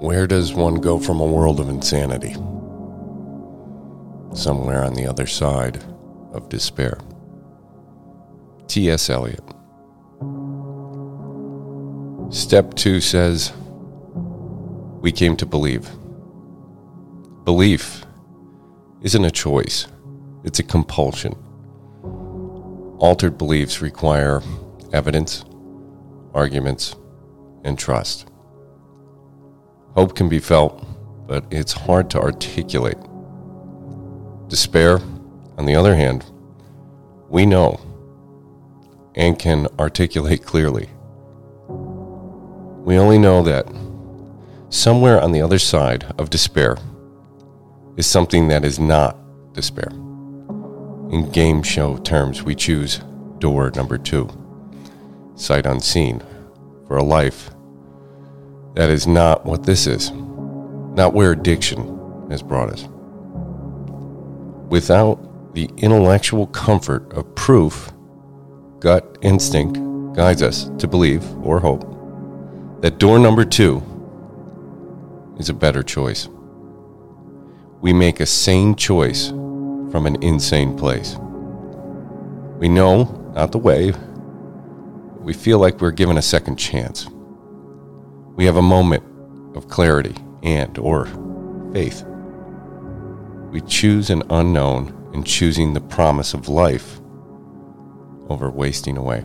Where does one go from a world of insanity? Somewhere on the other side of despair. T.S. Eliot. Step two says, We came to believe. Belief isn't a choice, it's a compulsion. Altered beliefs require evidence, arguments, and trust. Hope can be felt, but it's hard to articulate. Despair, on the other hand, we know and can articulate clearly. We only know that somewhere on the other side of despair is something that is not despair. In game show terms, we choose door number two, sight unseen, for a life that is not what this is, not where addiction has brought us. Without the intellectual comfort of proof, gut instinct guides us to believe or hope that door number two is a better choice. We make a sane choice from an insane place. We know, not the way, we feel like we're given a second chance. We have a moment of clarity and or faith. We choose an unknown in choosing the promise of life over wasting away.